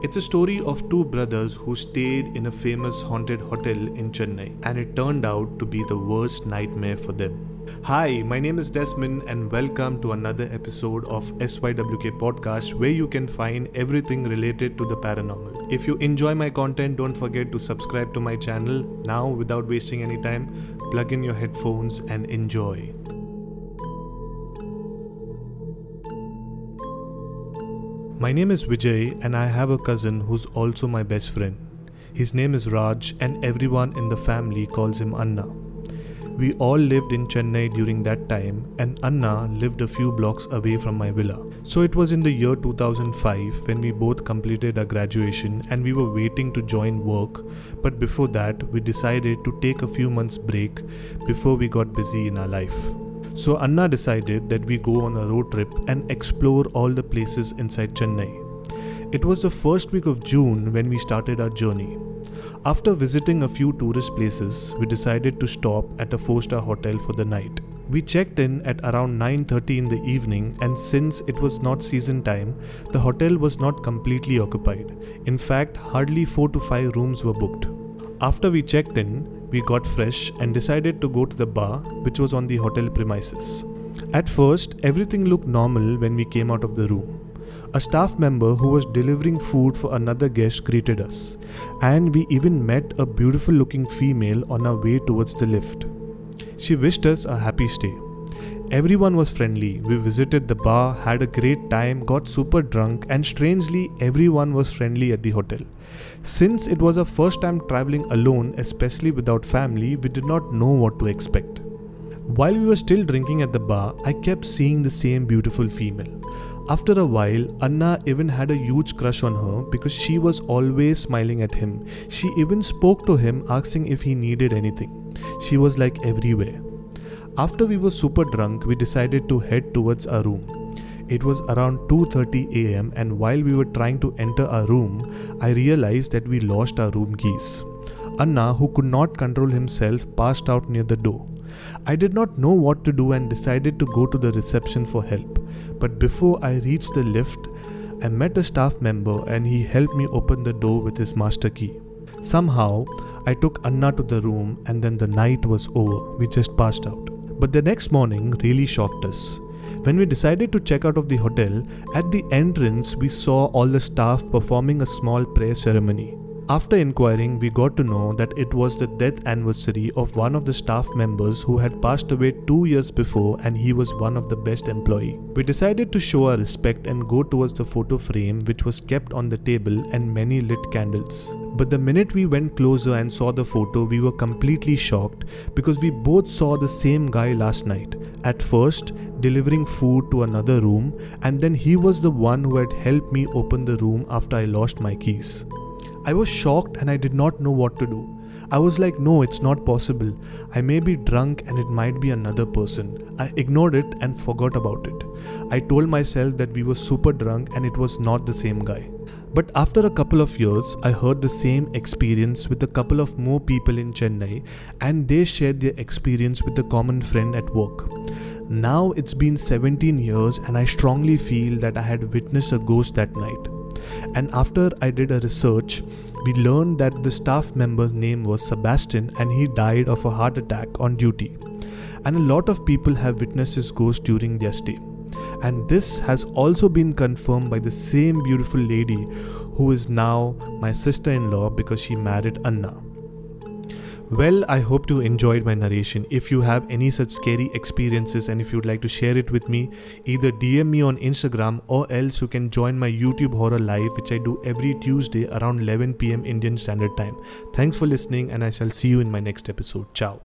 It's a story of two brothers who stayed in a famous haunted hotel in Chennai, and it turned out to be the worst nightmare for them. Hi, my name is Desmond, and welcome to another episode of SYWK Podcast where you can find everything related to the paranormal. If you enjoy my content, don't forget to subscribe to my channel. Now, without wasting any time, plug in your headphones and enjoy. My name is Vijay, and I have a cousin who's also my best friend. His name is Raj, and everyone in the family calls him Anna. We all lived in Chennai during that time, and Anna lived a few blocks away from my villa. So it was in the year 2005 when we both completed our graduation and we were waiting to join work. But before that, we decided to take a few months' break before we got busy in our life. So Anna decided that we go on a road trip and explore all the places inside Chennai. It was the first week of June when we started our journey. After visiting a few tourist places, we decided to stop at a 4-star hotel for the night. We checked in at around 9:30 in the evening and since it was not season time, the hotel was not completely occupied. In fact, hardly 4 to 5 rooms were booked. After we checked in, we got fresh and decided to go to the bar, which was on the hotel premises. At first, everything looked normal when we came out of the room. A staff member who was delivering food for another guest greeted us, and we even met a beautiful looking female on our way towards the lift. She wished us a happy stay. Everyone was friendly. We visited the bar, had a great time, got super drunk, and strangely, everyone was friendly at the hotel. Since it was our first time traveling alone, especially without family, we did not know what to expect. While we were still drinking at the bar, I kept seeing the same beautiful female. After a while, Anna even had a huge crush on her because she was always smiling at him. She even spoke to him asking if he needed anything. She was like everywhere. After we were super drunk, we decided to head towards our room. It was around 2:30 a.m. and while we were trying to enter our room, I realized that we lost our room keys. Anna, who could not control himself, passed out near the door. I did not know what to do and decided to go to the reception for help. But before I reached the lift, I met a staff member and he helped me open the door with his master key. Somehow, I took Anna to the room and then the night was over. We just passed out. But the next morning really shocked us. When we decided to check out of the hotel, at the entrance we saw all the staff performing a small prayer ceremony. After inquiring, we got to know that it was the death anniversary of one of the staff members who had passed away two years before and he was one of the best employee. We decided to show our respect and go towards the photo frame which was kept on the table and many lit candles. But the minute we went closer and saw the photo, we were completely shocked because we both saw the same guy last night. At first, delivering food to another room, and then he was the one who had helped me open the room after I lost my keys. I was shocked and I did not know what to do. I was like, no, it's not possible. I may be drunk and it might be another person. I ignored it and forgot about it. I told myself that we were super drunk and it was not the same guy. But after a couple of years, I heard the same experience with a couple of more people in Chennai, and they shared their experience with a common friend at work. Now it's been 17 years, and I strongly feel that I had witnessed a ghost that night. And after I did a research, we learned that the staff member's name was Sebastian and he died of a heart attack on duty. And a lot of people have witnessed his ghost during their stay. And this has also been confirmed by the same beautiful lady who is now my sister in law because she married Anna. Well, I hope you enjoyed my narration. If you have any such scary experiences and if you'd like to share it with me, either DM me on Instagram or else you can join my YouTube Horror Live, which I do every Tuesday around 11 pm Indian Standard Time. Thanks for listening, and I shall see you in my next episode. Ciao.